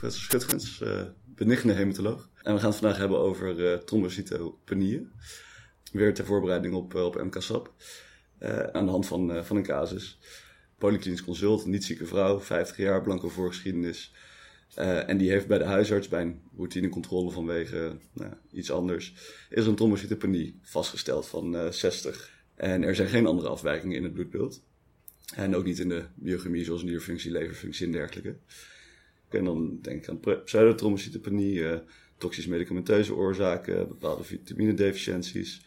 professor Schutgens, uh, benigne hematoloog. En we gaan het vandaag hebben over uh, trombocytopenieën. Weer ter voorbereiding op, op MKSAP. Aan de hand van, van een casus. Polyklinisch consult, niet zieke vrouw, 50 jaar, blanco voorgeschiedenis. En die heeft bij de huisarts bij een routinecontrole vanwege nou, iets anders, is een trombocytopenie vastgesteld van uh, 60. En er zijn geen andere afwijkingen in het bloedbeeld. En ook niet in de biochemie zoals nierfunctie, leverfunctie en dergelijke. En dan denk ik aan pseudotrombocytopenie, uh, toxisch medicamenteuze oorzaken, bepaalde vitaminedeficiënties,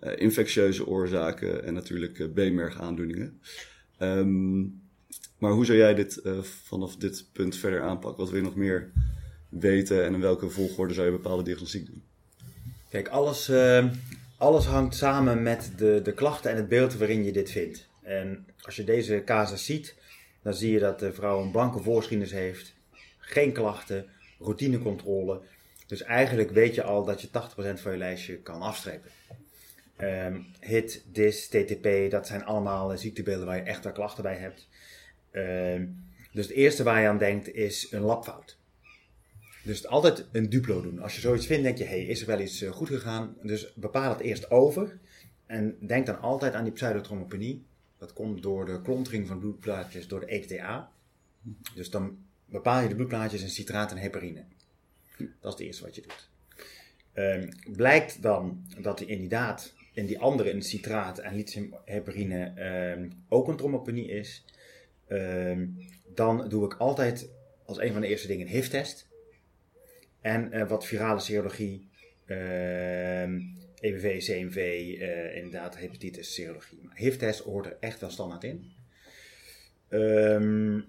uh, infectieuze oorzaken en natuurlijk uh, B-mergaandoeningen. Um, maar hoe zou jij dit vanaf dit punt verder aanpakken? Wat wil je nog meer weten en in welke volgorde zou je bepaalde diagnostiek doen? Kijk, alles, uh, alles hangt samen met de, de klachten en het beeld waarin je dit vindt. En als je deze casus ziet, dan zie je dat de vrouw een blanke voorgeschiedenis heeft, geen klachten, routinecontrole. Dus eigenlijk weet je al dat je 80% van je lijstje kan afstrepen. Um, HIT, DIS, TTP, dat zijn allemaal ziektebeelden waar je echt wel klachten bij hebt. Uh, dus het eerste waar je aan denkt is een labfout. Dus altijd een duplo doen. Als je zoiets vindt, denk je, hey, is er wel iets uh, goed gegaan? Dus bepaal het eerst over. En denk dan altijd aan die pseudotrombopenie. Dat komt door de klontering van bloedplaatjes door de ETA. Dus dan bepaal je de bloedplaatjes in citraat en heparine. Dat is het eerste wat je doet. Um, blijkt dan dat er inderdaad in die andere, in citraat en lithiumheparine, um, ook een trombopenie is Um, dan doe ik altijd als een van de eerste dingen een HIV-test. En uh, wat virale serologie, EBV, CMV, uh, inderdaad hepatitis serologie. Maar HIV-test hoort er echt wel standaard in. Um,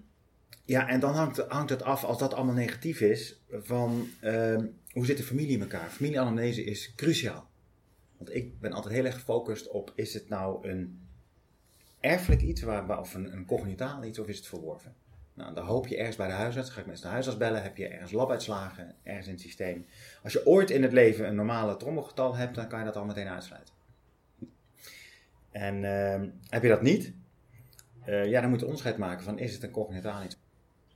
ja, en dan hangt, hangt het af, als dat allemaal negatief is, van hoe zit de familie in elkaar? Familieanamnese is cruciaal. Want ik ben altijd heel erg gefocust op, is het nou een erfelijk iets, waar, of een, een cognitaal iets, of is het verworven? Nou, dan hoop je ergens bij de huisarts, ga ik mensen de huisarts bellen, heb je ergens labuitslagen, ergens in het systeem. Als je ooit in het leven een normale trommelgetal hebt, dan kan je dat al meteen uitsluiten. En uh, heb je dat niet, uh, ja, dan moet je onderscheid maken van is het een cognitaal iets.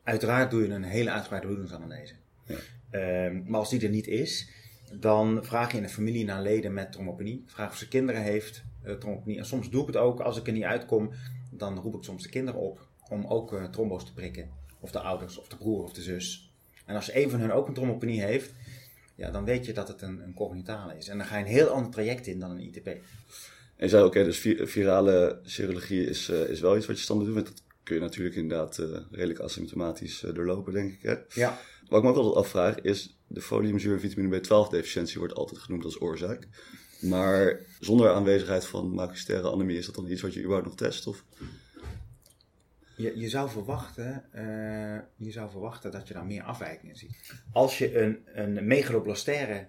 Uiteraard doe je een hele uitgebreide bloedingsanalyse. Ja. Uh, maar als die er niet is, dan vraag je in de familie naar leden met trombopenie. Vraag of ze kinderen heeft, uh, trombopenie. En soms doe ik het ook, als ik er niet uitkom, dan roep ik soms de kinderen op om ook uh, trombo's te prikken. Of de ouders, of de broer, of de zus. En als een van hen ook een trombopenie heeft, ja, dan weet je dat het een, een cognitale is. En dan ga je een heel ander traject in dan een ITP. En zei, oké, okay, dus virale serologie is, uh, is wel iets wat je standaard doet. Want dat kun je natuurlijk inderdaad uh, redelijk asymptomatisch uh, doorlopen, denk ik. Hè? Ja. Wat ik me ook altijd afvraag is, de foliumzuur en vitamine B12 deficiëntie wordt altijd genoemd als oorzaak. Maar zonder aanwezigheid van maculaire anemie, is dat dan iets wat je überhaupt nog test? Of? Je, je, zou verwachten, je zou verwachten dat je daar meer afwijkingen ziet. Als je een, een megaloblastaire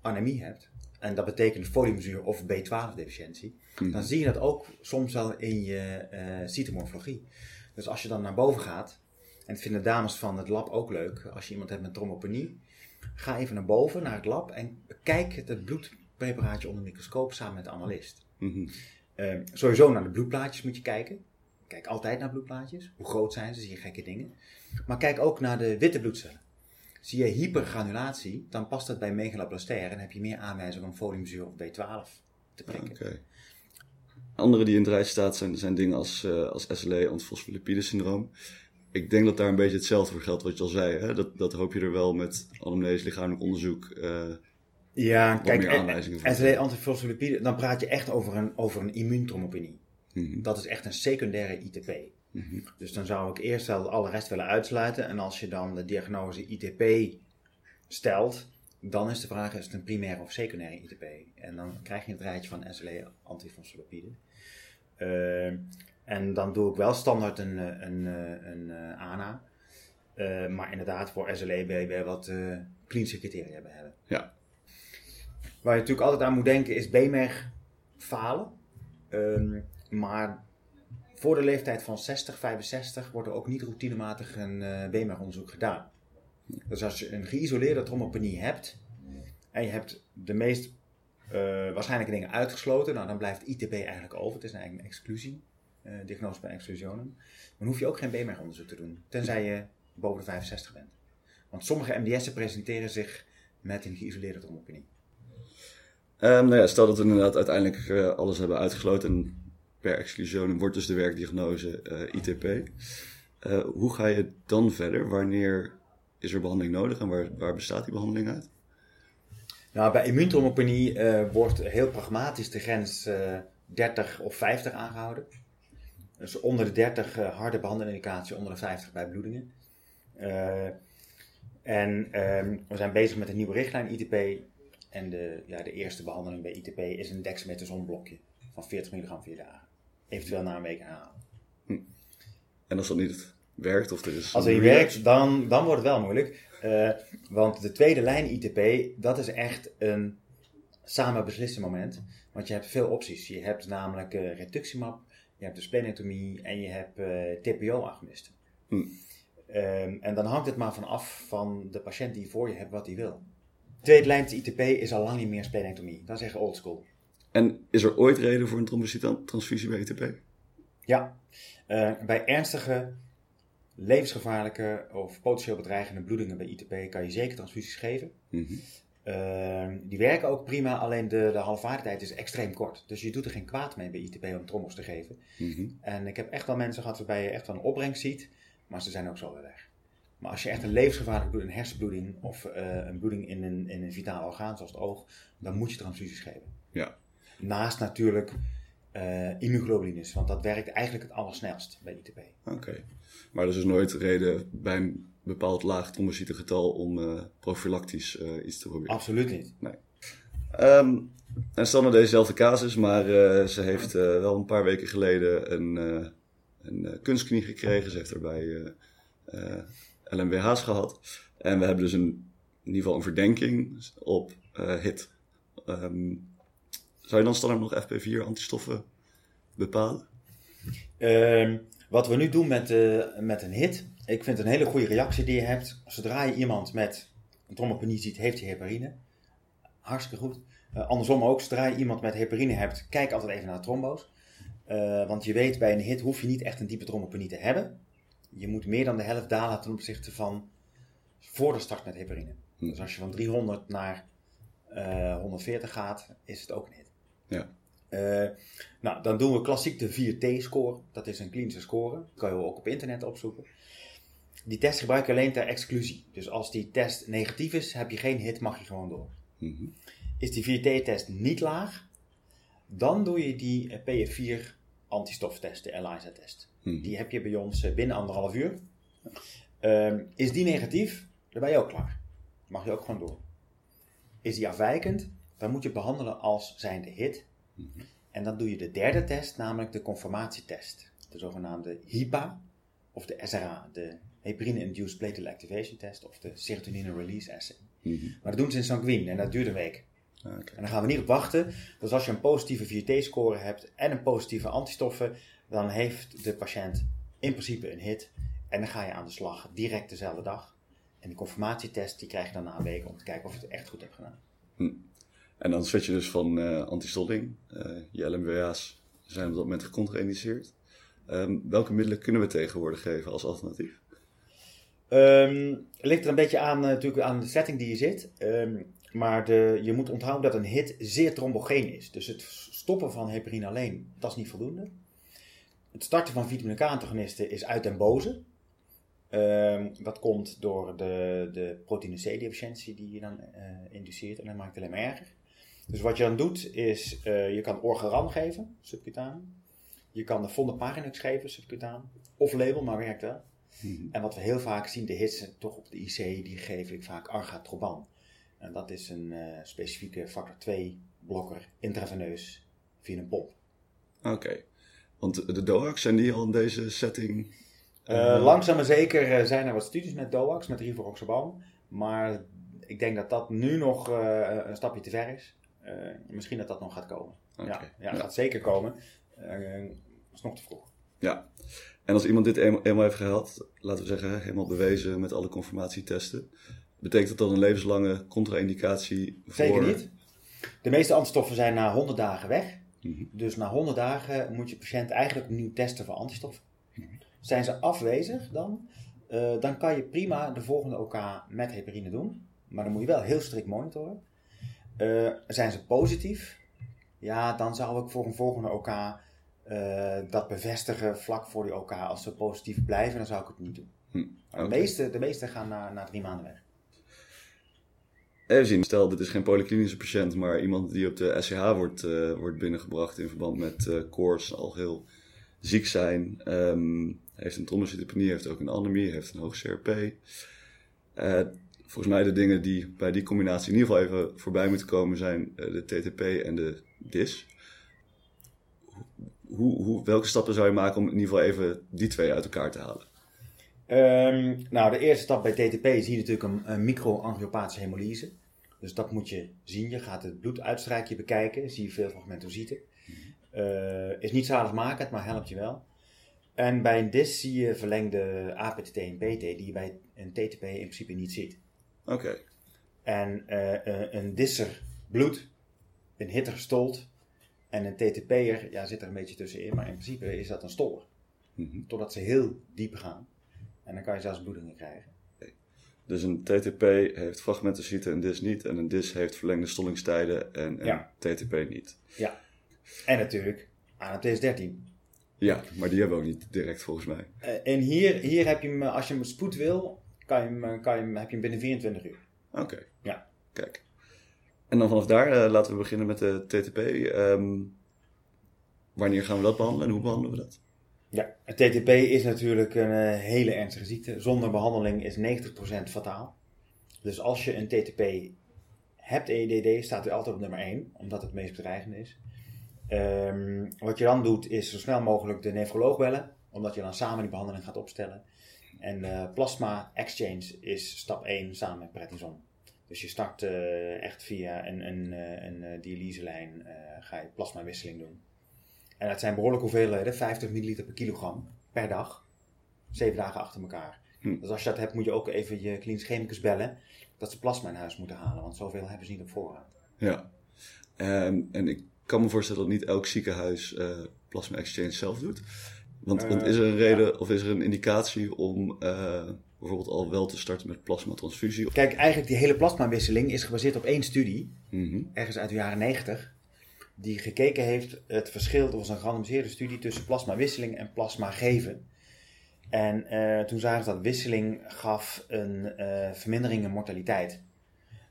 anemie hebt, en dat betekent foliumzuur of B12 deficiëntie, hmm. dan zie je dat ook soms wel in je uh, cytomorfologie. Dus als je dan naar boven gaat, en het vinden dames van het lab ook leuk, als je iemand hebt met trombopenie, ga even naar boven, naar het lab en kijk het bloedpreparaatje onder de microscoop samen met de analist. Mm-hmm. Uh, sowieso naar de bloedplaatjes moet je kijken. Kijk altijd naar bloedplaatjes. Hoe groot zijn ze? Zie je gekke dingen. Maar kijk ook naar de witte bloedcellen. Zie je hypergranulatie, dan past dat bij megaloblastaire en heb je meer aanwijzingen om foliumzuur of B12 te prikken. Okay. Andere die in het rijtje staat zijn, zijn dingen als, uh, als SLE, antifosfolipide syndroom. Ik denk dat daar een beetje hetzelfde voor geldt wat je al zei. Hè? Dat, dat hoop je er wel met anamnese, lichamelijk onderzoek. Uh, ja, kijk, SLE, antifosfolipide, dan praat je echt over een, over een. Mm-hmm. Dat is echt een secundaire ITP. Mm-hmm. Dus dan zou ik eerst wel alle rest willen uitsluiten. En als je dan de diagnose ITP stelt, dan is de vraag: is het een primaire of secundaire ITP? En dan krijg je het rijtje van SLE antifosfolipide. Uh, en dan doe ik wel standaard een, een, een, een ANA. Uh, maar inderdaad, voor SLE wil je wat uh, klinische criteria bij hebben. Ja. Waar je natuurlijk altijd aan moet denken is BMEG falen. Um, maar voor de leeftijd van 60, 65 wordt er ook niet routinematig een uh, BMEG-onderzoek gedaan. Dus als je een geïsoleerde trombopenie hebt en je hebt de meest uh, waarschijnlijke dingen uitgesloten, nou, dan blijft ITP eigenlijk over. Het is eigenlijk een exclusie, uh, diagnose bij exclusionen. Dan hoef je ook geen BMEG-onderzoek te doen. Tenzij je boven de 65 bent. Want sommige MDS'en presenteren zich met een geïsoleerde trombopenie. Um, nou ja, stel dat we inderdaad uiteindelijk uh, alles hebben uitgesloten en per exclusione wordt dus de werkdiagnose uh, ITP. Uh, hoe ga je dan verder? Wanneer is er behandeling nodig en waar, waar bestaat die behandeling uit? Nou, bij immuuntrombopenie wordt heel pragmatisch de grens 30 of 50 aangehouden. Dus onder de 30 harde behandelindicatie, onder de 50 bij bloedingen. en ehm, we zijn bezig met een nieuwe richtlijn ITP en de, ja, de eerste behandeling bij ITP is een dexamethason-blokje van 40 milligram vier dagen. Eventueel na een week herhalen. Hm. En als dat niet werkt of er is... Als het niet werkt, dan, dan wordt het wel moeilijk. Uh, want de tweede lijn ITP, dat is echt een samen beslissen moment. Want je hebt veel opties. Je hebt namelijk uh, reductiemap, je hebt de splenetomie en je hebt uh, TPO-agonisten. Hm. Um, en dan hangt het maar van af van de patiënt die je voor je hebt wat hij wil. Tweede lijn ITP is al lang niet meer splenectomie. Dat is echt oldschool. En is er ooit reden voor een trombocyttransfusie bij ITP? Ja. Uh, bij ernstige, levensgevaarlijke of potentieel bedreigende bloedingen bij ITP kan je zeker transfusies geven. Mm -hmm. uh, die werken ook prima, alleen de, de halfwaardetijd is extreem kort. Dus je doet er geen kwaad mee bij ITP om trombos te geven. Mm -hmm. En ik heb echt wel mensen gehad waarbij je echt wel een opbrengst ziet, maar ze zijn ook zo weer weg. Maar als je echt een levensgevaarlijke bloeding, een hersenbloeding of uh, een bloeding in een, in een vitaal orgaan zoals het oog, dan moet je transfusies geven. Ja. Naast natuurlijk uh, immunoglobulines, want dat werkt eigenlijk het allersnelst bij ITP. Oké. Maar er is dus nooit reden bij een bepaald laag trombocytengetal om uh, profilactisch iets te proberen? Absoluut niet. Nee. Um, en stel nou dezezelfde casus, maar ze heeft wel een paar weken geleden een, een kunstknie gekregen. Ze heeft erbij LMWH's gehad. En we hebben dus een, in ieder geval een verdenking op HIT. Um, zou je dan standaard nog FP4 antistoffen bepalen? Um, wat we nu doen met, uh, met een HIT, ik vind het een hele goede reactie die je hebt. Zodra je iemand met een trombopenie ziet, heeft hij heparine. Hartstikke goed. Uh, andersom ook, zodra je iemand met heparine hebt, kijk altijd even naar de trombo's. want je weet, bij een HIT hoef je niet echt een diepe trombopenie te hebben je moet meer dan de helft dalen ten opzichte van voor de start met heparine. Hm. Dus als je van 300 naar uh, eh, 140 gaat, is het ook een hit. Ja. Uh, nou, dan doen we klassiek de 4T-score. Dat is een klinische score. Dat kan je ook op internet opzoeken. Die test gebruik je alleen ter exclusie. Dus als die test negatief is, heb je geen hit, mag je gewoon door. Mm -hmm. Is die 4T-test niet laag, dan doe je die PF4 antistoftest, de ELISA-test. Hmm. Die heb je bij ons eh, binnen anderhalf uur. Um, is die negatief, dan ben je ook klaar. Mag je ook gewoon door. Is die afwijkend, dan moet je behandelen als zijnde hit. Hmm. En dan doe je de derde test, namelijk de conformatietest. De zogenaamde HIPA, of de SRA, de Heparine-Induced Platelet Activation Test, of de Serotonine Release Assay. Hmm. Maar dat doen ze in sanguine en dat duurt een week. Okay. En dan gaan we niet op wachten. Dus als je een positieve 4T-score hebt en een positieve antistoffen, dan heeft de patiënt in principe een hit. En dan ga je aan de slag direct dezelfde dag. En die confirmatietest die krijg je dan na een week om te kijken of je het echt goed hebt gedaan. Hm. En dan switch je dus van uh, antistolling. Uh, je LMWA's zijn op dat moment gecontraindiceerd. Um, welke middelen kunnen we tegenwoordig geven als alternatief? Um, ligt er een beetje aan, uh, natuurlijk aan de setting die je zit. Um, maar de, je moet onthouden dat een hit zeer trombogeen is. Dus het stoppen van heparine alleen, dat is niet voldoende. Het starten van vitamine K-antagonisten is uit den boze. Dat komt door de, de proteïne C-deficiëntie die je dan induceert en dat maakt het alleen maar erger. Dus wat je dan doet is, uh, je kan orgaram geven, subcutaan. Je kan de fondaparinux geven, subcutaan. Of label, maar werkt wel. Mm -hmm. En wat we heel vaak zien, de hits toch op de IC, die geef ik vaak argatroban. En dat is een uh, specifieke factor 2 blokker intraveneus via een pomp. Oké. Okay. Want de DOAX, zijn die al in deze setting? Uh, langzaam maar zeker zijn er wat studies met DOAX, met rivaroxaban. Maar ik denk dat dat nu nog uh, een stapje te ver is. Misschien dat dat nog gaat komen. Okay. Ja, ja, ja, gaat zeker komen. Het is nog te vroeg. Ja. En als iemand dit eenmaal, eenmaal heeft gehad, laten we zeggen, helemaal bewezen met alle confirmatietesten, betekent dat dan een levenslange contra-indicatie voor... Zeker niet. De meeste antistoffen zijn na 100 dagen weg. Mhm. Dus na 100 dagen moet je patiënt eigenlijk opnieuw testen voor antistoffen. Mhm. Zijn ze afwezig dan, eh, dan kan je prima de volgende OK met heparine doen. Maar dan moet je wel heel strikt monitoren. Eh, zijn ze positief? Ja, dan zou ik voor een volgende OK eh, dat bevestigen vlak voor die OK. Als ze positief blijven, dan zou ik het niet doen. Hm. De, meeste, de meeste gaan na, na drie maanden weg. Even zien, stel dit is geen polyklinische patiënt, maar iemand die op de SCH wordt, eh, wordt binnengebracht in verband met eh koorts, al heel ziek zijn, ehm, heeft een trombocytopenie, heeft ook een anemie, heeft een hoog CRP. Volgens mij de dingen die bij die combinatie in ieder geval even voorbij moeten komen zijn eh, de TTP en de DIS. Hoe, hoe, welke stappen zou je maken om in ieder geval even die twee uit elkaar te halen? Ehm, nou, de eerste stap bij TTP zie je natuurlijk een, een microangiopathische hemolyse. Dus dat moet je zien. Je gaat het bloeduitstrijkje bekijken. Zie je veel fragmentosieten. Eh is niet zaligmakend, maar helpt je wel. En bij een DIS zie je verlengde APTT en PT, die je bij een TTP in principe niet ziet. Oké, En eh, eh, een disser bloed, een hitter stolt en een TTP'er ja, zit er een beetje tussenin, maar in principe is dat een stoller. Mhm. Totdat ze heel diep gaan. En dan kan je zelfs bloedingen krijgen. Dus een TTP heeft fragmentocyten en DIS niet. En een DIS heeft verlengde stollingstijden en een Ja. TTP niet. Ja. En natuurlijk ANTS 13. Ja, maar die hebben we ook niet direct volgens mij. Eh, en hier, hier heb je hem, als je hem spoed wil, kan je hem, eh, kan je hem, heb je hem binnen 24 uur. Oké. Ja. Kijk. En dan vanaf daar eh, laten we beginnen met de TTP. Ehm, wanneer gaan we dat behandelen en hoe behandelen we dat? Ja, het TTP is natuurlijk een eh, hele ernstige ziekte. Zonder behandeling is 90% fataal. Dus als je een TTP hebt EDD, staat hij altijd op nummer 1, omdat het het meest bedreigende is. Ehm, wat je dan doet, is zo snel mogelijk de nefroloog bellen, omdat je dan samen die behandeling gaat opstellen. En eh, plasma exchange is stap 1 samen met prednison. Dus je start eh, echt via een, een, eh, een, eh, dialyselijn, eh, ga je plasmawisseling doen. En dat zijn behoorlijke hoeveelheden, 50 milliliter per kilogram per dag. Zeven dagen achter elkaar. Hm. Dus als je dat hebt, moet je ook even je klinisch chemicus bellen dat ze plasma in huis moeten halen, want zoveel hebben ze niet op voorraad. Ja. Ehm, en ik kan me voorstellen dat niet elk ziekenhuis plasma exchange zelf doet. Want, want Eh, is er een reden of is er een indicatie om eh, bijvoorbeeld al wel te starten met plasmatransfusie? Kijk, eigenlijk die hele plasmawisseling is gebaseerd op één studie, Mhm. ergens uit de jaren 90, die gekeken heeft het verschil, dat was een gerandomiseerde studie tussen plasmawisseling en plasma geven. En eh, toen zagen ze dat wisseling gaf een vermindering in mortaliteit.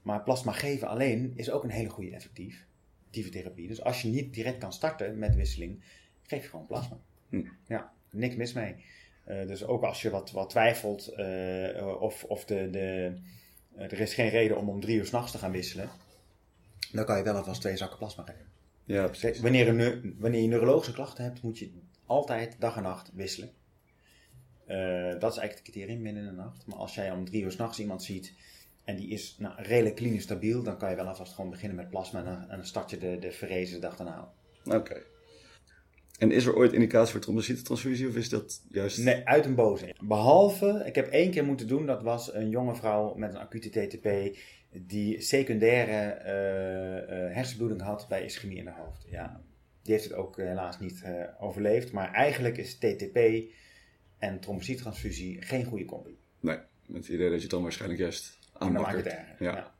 Maar plasma geven alleen is ook een hele goede effectief, effectieve therapie. Dus als je niet direct kan starten met wisseling, geef je gewoon plasma. Hm. Ja, niks mis mee. Eh, dus ook als je wat, wat twijfelt eh, of, of de, de, er is geen reden om om drie uur s'nachts te gaan wisselen, dan kan je wel alvast twee zakken plasma geven. Ja, precies. Wanneer, een wanneer je neurologische klachten hebt, moet je altijd dag en nacht wisselen. Eh, dat is eigenlijk het criterium binnen de nacht. Maar als jij om drie uur s'nachts iemand ziet en die is nou, redelijk klinisch stabiel, dan kan je wel alvast gewoon beginnen met plasma en dan, en dan start je de, de verrezen dag daarna. Oké. En is er ooit indicatie voor trombocytentransfusie of is dat juist... Nee, uit een boze. Behalve, ik heb één keer moeten doen, dat was een jonge vrouw met een acute TTP die secundaire eh, eh, hersenbloeding had bij ischemie in haar hoofd. Ja, die heeft het ook eh, helaas niet overleefd, maar eigenlijk is TTP en trombocyttransfusie geen goede combi. Nee, met het idee dat je het dan waarschijnlijk juist En dan maakt het aanbakkert. erger. Ja. Ja.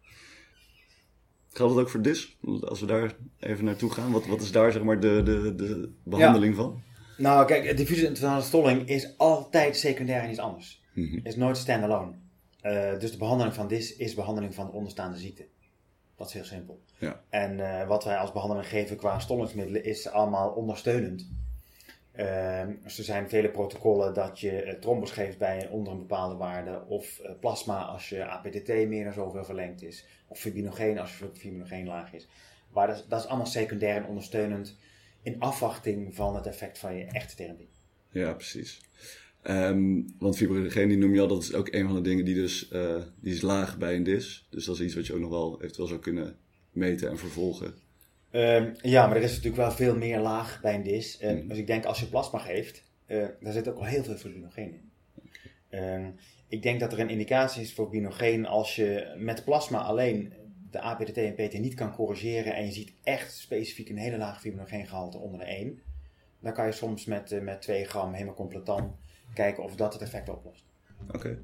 Geldt dat ook voor DIS? Als we daar even naartoe gaan, wat, wat is daar zeg maar de, de, de behandeling van? Nou, kijk, diffuse internale stolling is altijd secundair en iets anders. Mhm. is nooit standalone. Eh, dus de behandeling van DIS is behandeling van de onderstaande ziekte. Dat is heel simpel. Ja. En eh, wat wij als behandeling geven qua stollingsmiddelen is allemaal ondersteunend. Ehm, dus er zijn vele protocollen dat je eh, trombos geeft bij onder een bepaalde waarde. Of eh, plasma als je APTT meer dan zoveel verlengd is. Of fibrinogeen als je fibrinogeen laag is. Maar dat is, dat is allemaal secundair en ondersteunend. In afwachting van het effect van je echte therapie. Ja, precies. Ehm, want fibrinogen, die noem je al, dat is ook een van de dingen die dus eh, die is laag bij een DIS. Dus dat is iets wat je ook nog wel eventueel zou kunnen meten en vervolgen. Ehm, ja, maar er is natuurlijk wel veel meer laag bij een dis. Ehm, Mhm. Dus ik denk als je plasma geeft, eh, daar zit ook al heel veel fibrinogeen in. Ehm, ik denk dat er een indicatie is voor binogeen als je met plasma alleen de APTT en PT niet kan corrigeren en je ziet echt specifiek een hele laag fibrinogeengehalte onder de 1. Dan kan je soms met, eh, met 2 gram hemocompletan kijken of dat het effect oplost. Oké.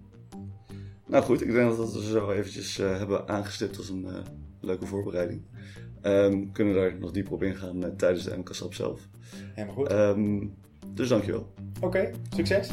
Nou goed, ik denk dat we zo eventjes uh, hebben aangestipt als een leuke voorbereiding. Um, kunnen daar nog dieper op ingaan uh, tijdens de MKSAP zelf. Helemaal goed. Um, dus dankjewel. Oké, okay, succes.